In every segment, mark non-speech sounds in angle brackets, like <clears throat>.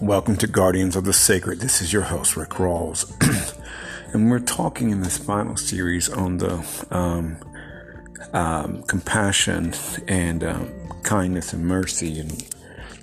Welcome to Guardians of the Sacred. This is your host, Rick Rawls. <clears throat> and we're talking in this final series on the um, um, compassion and um, kindness and mercy and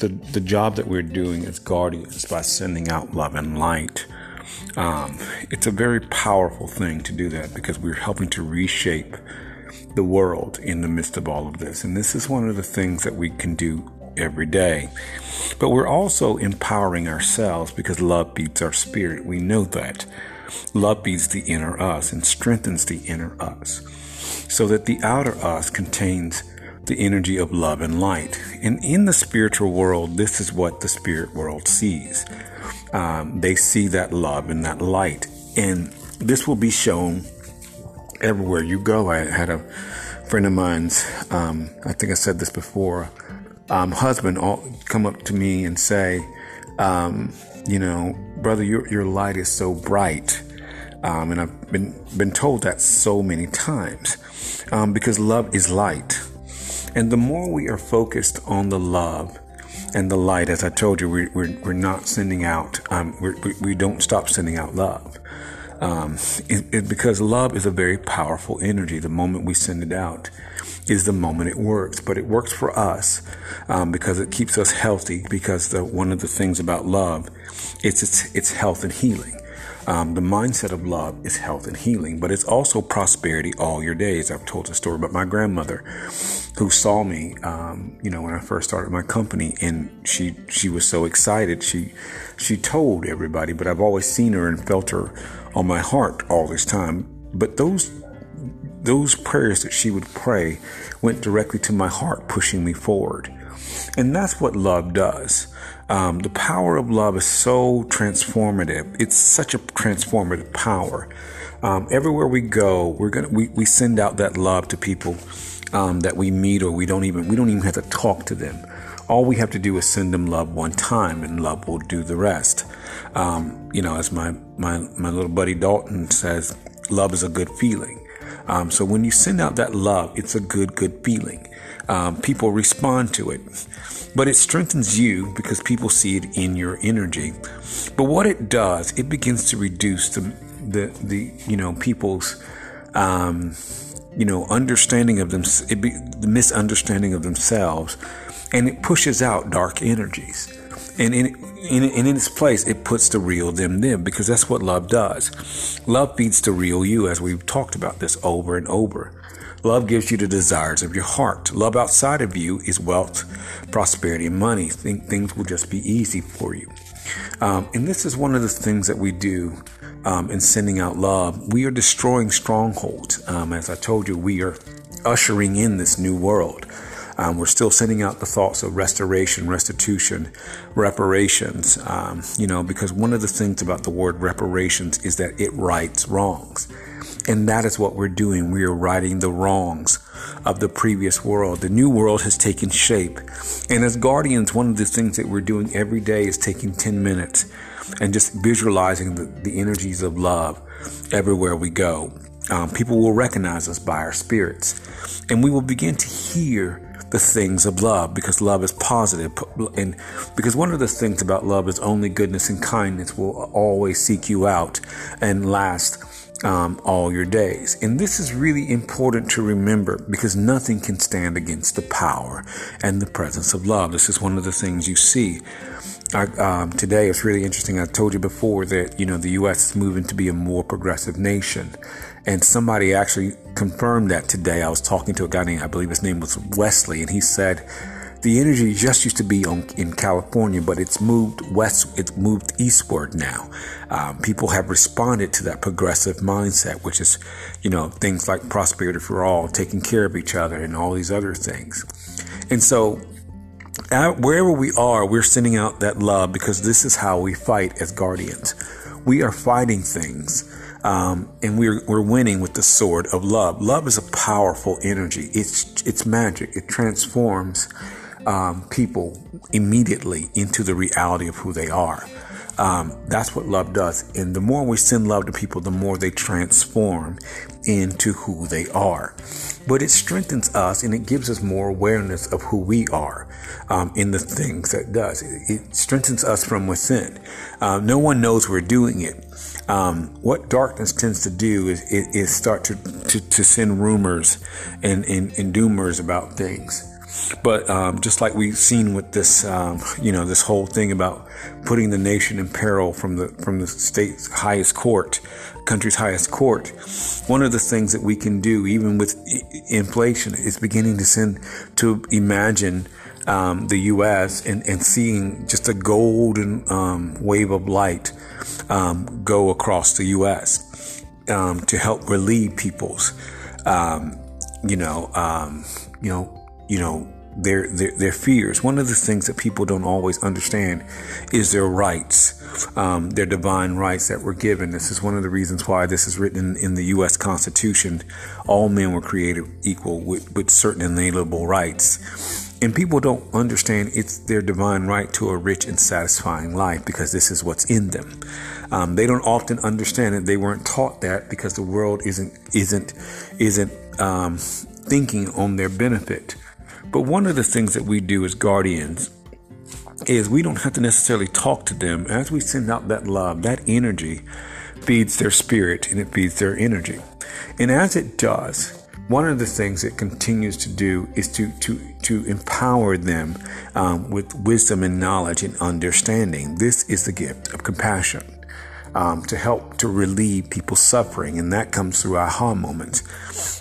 the, the job that we're doing as guardians by sending out love and light. Um, it's a very powerful thing to do that because we're helping to reshape the world in the midst of all of this. And this is one of the things that we can do every day. But we're also empowering ourselves because love beats our spirit. We know that. Love beats the inner us and strengthens the inner us so that the outer us contains the energy of love and light. And in the spiritual world, this is what the spirit world sees. Um, they see that love and that light. And this will be shown everywhere you go. I had a friend of mine's, um, I think I said this before, um, husband all, come up to me and say, um, you know, brother, your, your light is so bright. Um, and I've been, been told that so many times um, because love is light. And the more we are focused on the love and the light, as I told you, we, we're, we're not sending out, um, we we don't stop sending out love. Um, it, it, because love is a very powerful energy. The moment we send it out, is the moment it works. But it works for us um, because it keeps us healthy. Because the, one of the things about love, it's its, it's health and healing. Um, the mindset of love is health and healing, but it's also prosperity all your days. I've told the story about my grandmother, who saw me, um, you know, when I first started my company, and she she was so excited. She she told everybody, but I've always seen her and felt her on my heart all this time. But those those prayers that she would pray went directly to my heart, pushing me forward. And that's what love does. Um, the power of love is so transformative. It's such a transformative power. Um, everywhere we go, we're gonna we, we send out that love to people um, that we meet, or we don't even we don't even have to talk to them. All we have to do is send them love one time, and love will do the rest. Um, you know, as my my my little buddy Dalton says, love is a good feeling. Um, so when you send out that love, it's a good, good feeling. Um, people respond to it, but it strengthens you because people see it in your energy. But what it does, it begins to reduce the the, the you know people's um, you know understanding of them, be, the misunderstanding of themselves, and it pushes out dark energies. And in, in, in its place, it puts the real them them because that's what love does. Love feeds the real you, as we've talked about this over and over. Love gives you the desires of your heart. Love outside of you is wealth, prosperity, and money. Think things will just be easy for you. Um, and this is one of the things that we do um, in sending out love. We are destroying strongholds. Um, as I told you, we are ushering in this new world. Um, we're still sending out the thoughts of restoration, restitution, reparations, um, you know, because one of the things about the word reparations is that it rights wrongs. And that is what we're doing. We are righting the wrongs of the previous world. The new world has taken shape. And as guardians, one of the things that we're doing every day is taking 10 minutes and just visualizing the, the energies of love everywhere we go. Um, people will recognize us by our spirits, and we will begin to hear the things of love because love is positive and because one of the things about love is only goodness and kindness will always seek you out and last um, all your days. And this is really important to remember because nothing can stand against the power and the presence of love. This is one of the things you see. I, um, today it's really interesting. I told you before that you know the U.S. is moving to be a more progressive nation, and somebody actually confirmed that today. I was talking to a guy named I believe his name was Wesley, and he said the energy just used to be on, in California, but it's moved west, it's moved eastward now. Um, people have responded to that progressive mindset, which is, you know, things like prosperity for all, taking care of each other, and all these other things. And so, wherever we are, we're sending out that love because this is how we fight as guardians. We are fighting things. Um, and we're we're winning with the sword of love. Love is a powerful energy. It's it's magic. It transforms um, people immediately into the reality of who they are. Um, that's what love does. And the more we send love to people, the more they transform into who they are. But it strengthens us and it gives us more awareness of who we are um, in the things that does. It, strengthens us from within. Uh, no one knows we're doing it. Um, what darkness tends to do is, is, is start to, to, to, send rumors and, and, and doomers about things. But um, just like we've seen with this, um, you know, this whole thing about putting the nation in peril from the from the state's highest court, country's highest court, one of the things that we can do, even with inflation, is beginning to send to imagine um, the U.S. And, and seeing just a golden um, wave of light um, go across the U.S. Um, to help relieve people's, you know, you know you know, their, their, their fears. One of the things that people don't always understand is their rights, um, their divine rights that were given. This is one of the reasons why this is written in the U.S. Constitution. All men were created equal with, with certain inalienable rights. And people don't understand it's their divine right to a rich and satisfying life because this is what's in them. Um, they don't often understand it. They weren't taught that because the world isn't isn't isn't um, thinking on their benefit. But one of the things that we do as guardians is we don't have to necessarily talk to them. As we send out that love, that energy feeds their spirit and it feeds their energy. And as it does, one of the things it continues to do is to to to empower them um, with wisdom and knowledge and understanding. This is the gift of compassion um, to help to relieve people's suffering, and that comes through aha moments.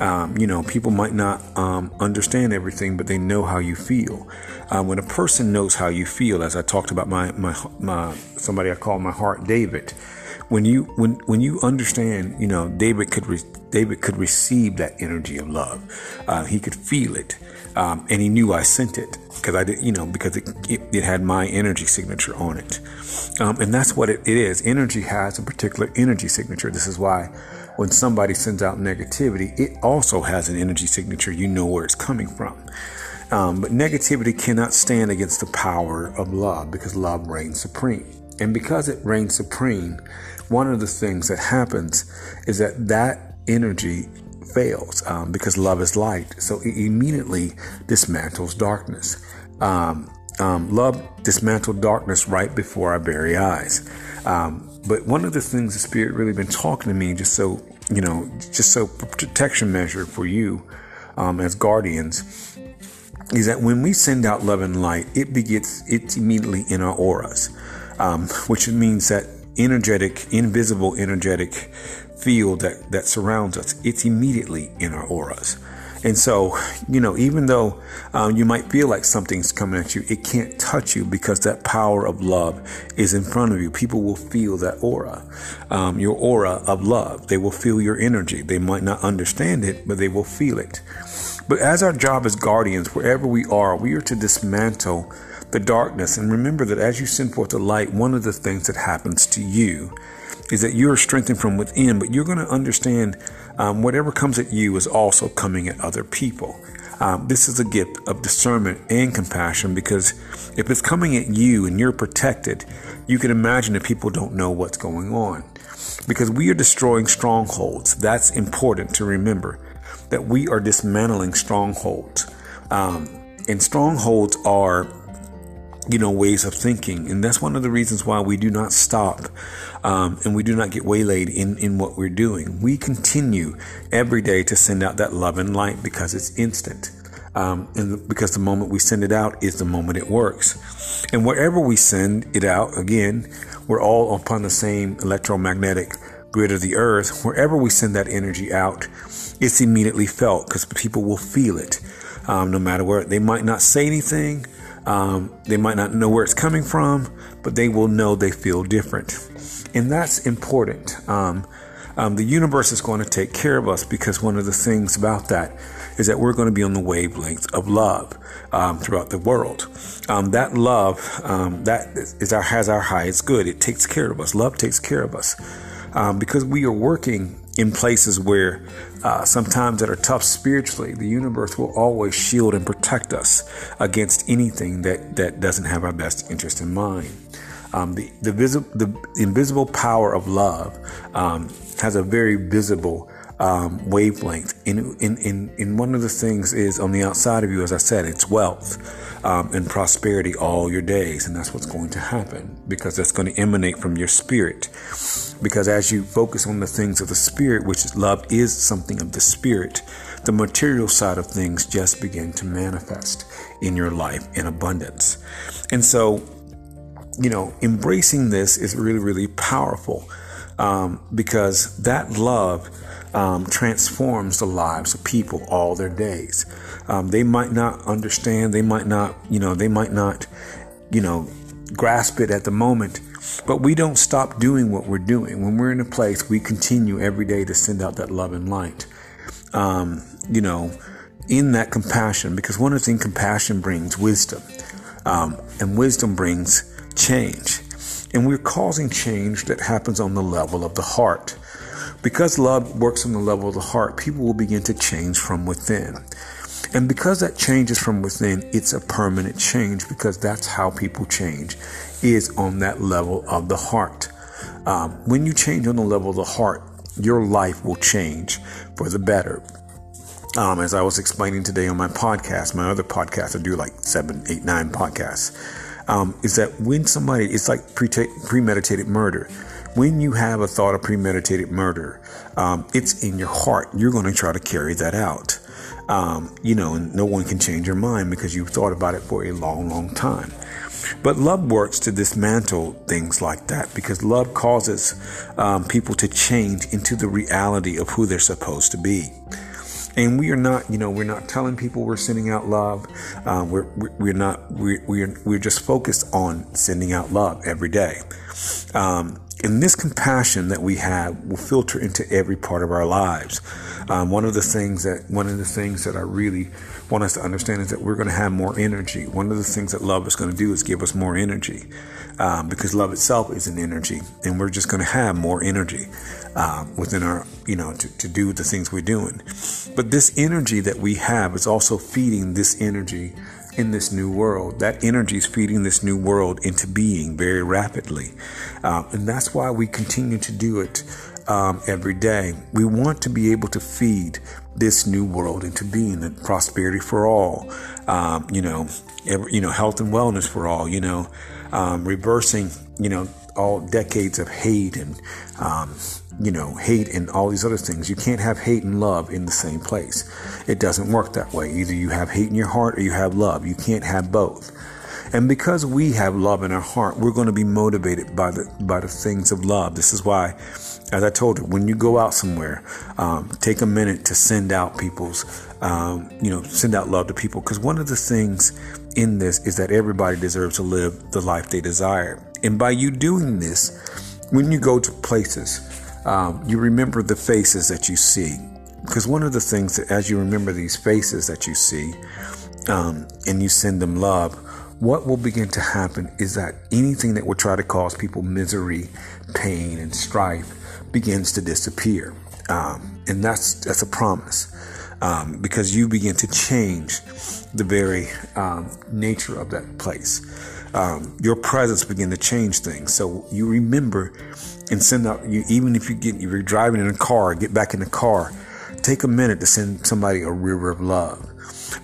Um, you know, people might not um, understand everything, but they know how you feel. Uh, when a person knows how you feel, as I talked about my my, my somebody I call my heart, David. When you when when you understand, you know, David could re- David could receive that energy of love. Uh, he could feel it, um, and he knew I sent it because I did, you know, because it, it, it had my energy signature on it. Um, and that's what it, it is. Energy has a particular energy signature. This is why when somebody sends out negativity, it also has an energy signature. You know where it's coming from. Um, but negativity cannot stand against the power of love because love reigns supreme. And because it reigns supreme, one of the things that happens is that that energy fails um, because love is light. So it immediately dismantles darkness. Um, um, love dismantled darkness right before our very eyes. Um, but one of the things the Spirit really been talking to me, just so you know, just so protection measure for you um, as guardians, is that when we send out love and light, it begets it's immediately in our auras, um, which means that energetic, invisible energetic field that, that surrounds us, it's immediately in our auras. And so, you know, even though um, you might feel like something's coming at you, it can't touch you because that power of love is in front of you. People will feel that aura, um, your aura of love. They will feel your energy. They might not understand it, but they will feel it. But as our job as guardians, wherever we are, we are to dismantle the darkness. And remember that as you send forth the light, one of the things that happens to you is that you're strengthened from within, but you're going to understand um, whatever comes at you is also coming at other people. Um, this is a gift of discernment and compassion because if it's coming at you and you're protected, you can imagine that people don't know what's going on. Because we are destroying strongholds. That's important to remember that we are dismantling strongholds. Um, and strongholds are you know, ways of thinking. And that's one of the reasons why we do not stop um, and we do not get waylaid in, in what we're doing. We continue every day to send out that love and light because it's instant. Um, and because the moment we send it out is the moment it works. And wherever we send it out, again, we're all upon the same electromagnetic grid of the earth. Wherever we send that energy out, it's immediately felt because people will feel it. Um, no matter where they might not say anything, um, they might not know where it's coming from, but they will know they feel different. And that's important. Um, um, the universe is going to take care of us because one of the things about that is that we're going to be on the wavelength of love um, throughout the world. Um, that love um, that is our has our highest good. It takes care of us. Love takes care of us um, because we are working in places where uh, sometimes that are tough spiritually, the universe will always shield and protect us against anything that, that doesn't have our best interest in mind. Um, the the, visi- the invisible power of love um, has a very visible um, wavelength. In, in, in, in one of the things is on the outside of you, as I said, it's wealth um, and prosperity all your days. And that's what's going to happen because that's going to emanate from your spirit. Because as you focus on the things of the spirit, which is love is something of the spirit, the material side of things just begin to manifest in your life in abundance. And so, you know, embracing this is really, really powerful um, because that love um, transforms the lives of people all their days. Um, they might not understand, they might not, you know, they might not, you know, grasp it at the moment, but we don't stop doing what we're doing. When we're in a place, we continue every day to send out that love and light. Um, you know, in that compassion, because one of the things compassion brings wisdom, um, and wisdom brings change. And we're causing change that happens on the level of the heart. Because love works on the level of the heart, people will begin to change from within. And because that changes from within, it's a permanent change because that's how people change, is on that level of the heart. Um, when you change on the level of the heart, your life will change for the better. Um, as I was explaining today on my podcast, my other podcast, I do like seven, eight, nine podcasts, um, is that when somebody, it's like pre- premeditated murder when you have a thought of premeditated murder, um, it's in your heart. You're going to try to carry that out. Um, you know, and no one can change your mind because you've thought about it for a long, long time. But love works to dismantle things like that because love causes um, people to change into the reality of who they're supposed to be. And we are not, you know, we're not telling people we're sending out love. Um, we're, we're not, we're, we're, just focused on sending out love every day. Um, and this compassion that we have will filter into every part of our lives. Um, one of the things that one of the things that I really want us to understand is that we're going to have more energy. One of the things that love is going to do is give us more energy, um, because love itself is an energy, and we're just going to have more energy um, within our, you know, to, to do the things we're doing. But this energy that we have is also feeding this energy in this new world. That energy is feeding this new world into being very rapidly. Um, and that's why we continue to do it um, every day. We want to be able to feed this new world into being and prosperity for all. Um, you know, every, you know, health and wellness for all. You know, um, reversing. You know, all decades of hate and um, you know, hate and all these other things. You can't have hate and love in the same place. It doesn't work that way. Either you have hate in your heart or you have love. You can't have both. And because we have love in our heart, we're going to be motivated by the by the things of love. This is why, as I told you, when you go out somewhere, um, take a minute to send out people's, um, you know, send out love to people. Because one of the things in this is that everybody deserves to live the life they desire. And by you doing this, when you go to places, um, you remember the faces that you see. Because one of the things that, as you remember these faces that you see, um, and you send them love, what will begin to happen is that anything that will try to cause people misery, pain, and strife begins to disappear. Um, and that's that's a promise. Um, because you begin to change the very um, nature of that place. Um, your presence begin to change things. So you remember and send out you even if you get you're driving in a car, get back in the car, take a minute to send somebody a river of love.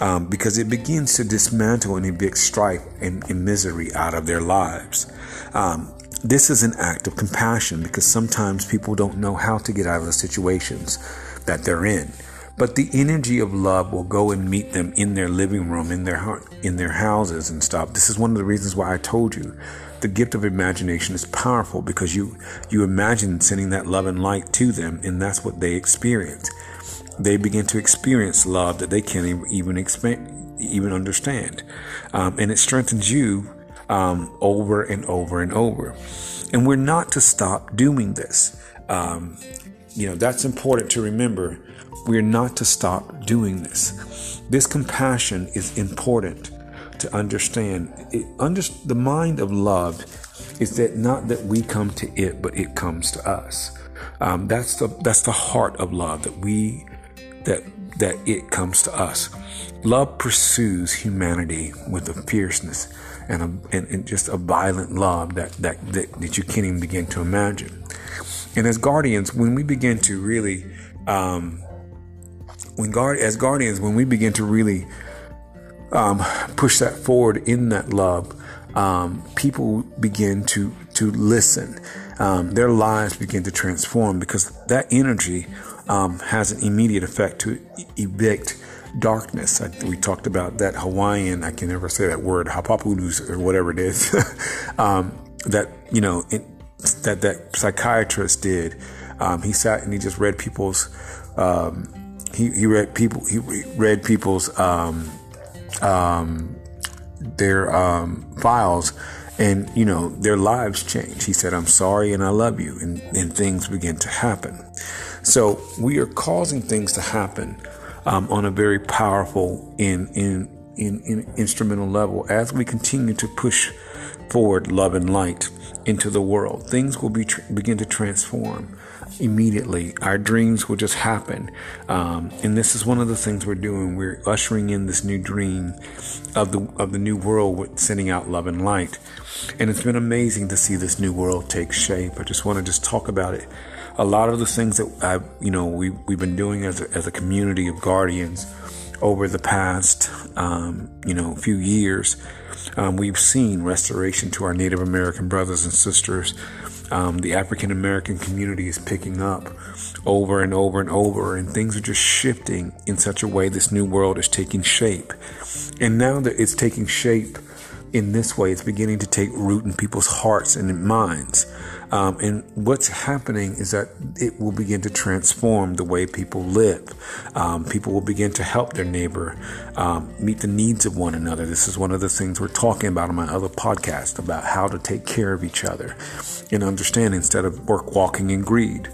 Um, because it begins to dismantle and evict strife and, and misery out of their lives. Um, this is an act of compassion because sometimes people don't know how to get out of the situations that they're in. But the energy of love will go and meet them in their living room, in their in their houses and stuff. This is one of the reasons why I told you the gift of imagination is powerful because you you imagine sending that love and light to them and that's what they experience. They begin to experience love that they can't even expect, even understand. Um, and it strengthens you um, over and over and over. And we're not to stop doing this. Um, you know that's important to remember we're not to stop doing this this compassion is important to understand. It, under, the mind of love is that not that we come to it, but it comes to us. Um, that's the that's the heart of love that we that that it comes to us. Love pursues humanity with a fierceness and, a, and, and just a violent love that, that, that, that, you can't even begin to imagine. And as guardians, when we begin to really, um, when guard as guardians, when we begin to really um, push that forward in that love, um, people begin to to listen. Um, their lives begin to transform because that energy um, has an immediate effect to evict darkness. I, we talked about that Hawaiian, I can never say that word, hapapulus or whatever it is, <laughs> um, that, you know, it, that, that psychiatrist did. Um, he sat and he just read people's, um, he, he read people, he read people's, um, um, their, um, files and, you know, their lives change. He said, I'm sorry and I love you. And, and things begin to happen. So we are causing things to happen um, on a very powerful in, in in in instrumental level as we continue to push forward love and light into the world. Things will be tr- begin to transform immediately. Our dreams will just happen, um, and this is one of the things we're doing. We're ushering in this new dream of the of the new world with sending out love and light, and it's been amazing to see this new world take shape. I just want to just talk about it a lot of the things that I, you know, we we've been doing as a, as a community of guardians over the past, um, you know, few years, um, we've seen restoration to our Native American brothers and sisters. Um, the African American community is picking up over and over and over, and things are just shifting in such a way. This new world is taking shape, and now that it's taking shape in this way, it's beginning to take root in people's hearts and minds. Um, and what's happening is that it will begin to transform the way people live. Um, people will begin to help their neighbor um, meet the needs of one another. This is one of the things we're talking about on my other podcast about how to take care of each other and understand instead of work walking in greed.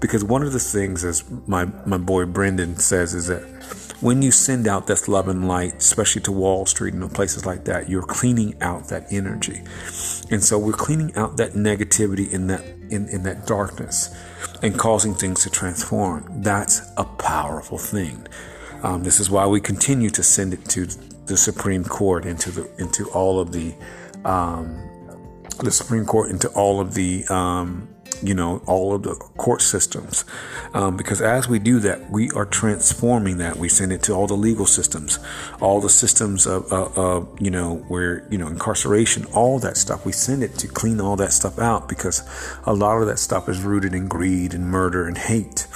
Because one of the things, as my, my boy Brendan says, is that when you send out this love and light, especially to Wall Street and places like that, you're cleaning out that energy. And so we're cleaning out that negativity in that in, in that darkness and causing things to transform. That's a powerful thing. Um, this is why we continue to send it to the Supreme Court, into the into all of the um, the Supreme Court, into all of the um, you know, all of the court systems. Um, because as we do that, we are transforming that. We send it to all the legal systems, all the systems of, uh, you know, where, you know, incarceration, all that stuff. We send it to clean all that stuff out because a lot of that stuff is rooted in greed and murder and hate.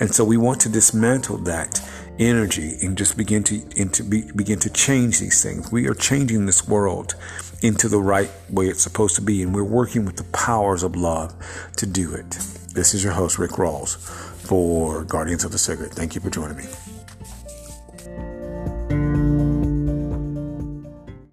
And so we want to dismantle that energy and just begin to, into, be, begin to change these things. We are changing this world into the right way it's supposed to be. And we're working with the powers of love to do it. This is your host, Rick Rawls, for Guardians of the Sacred. Thank you for joining me.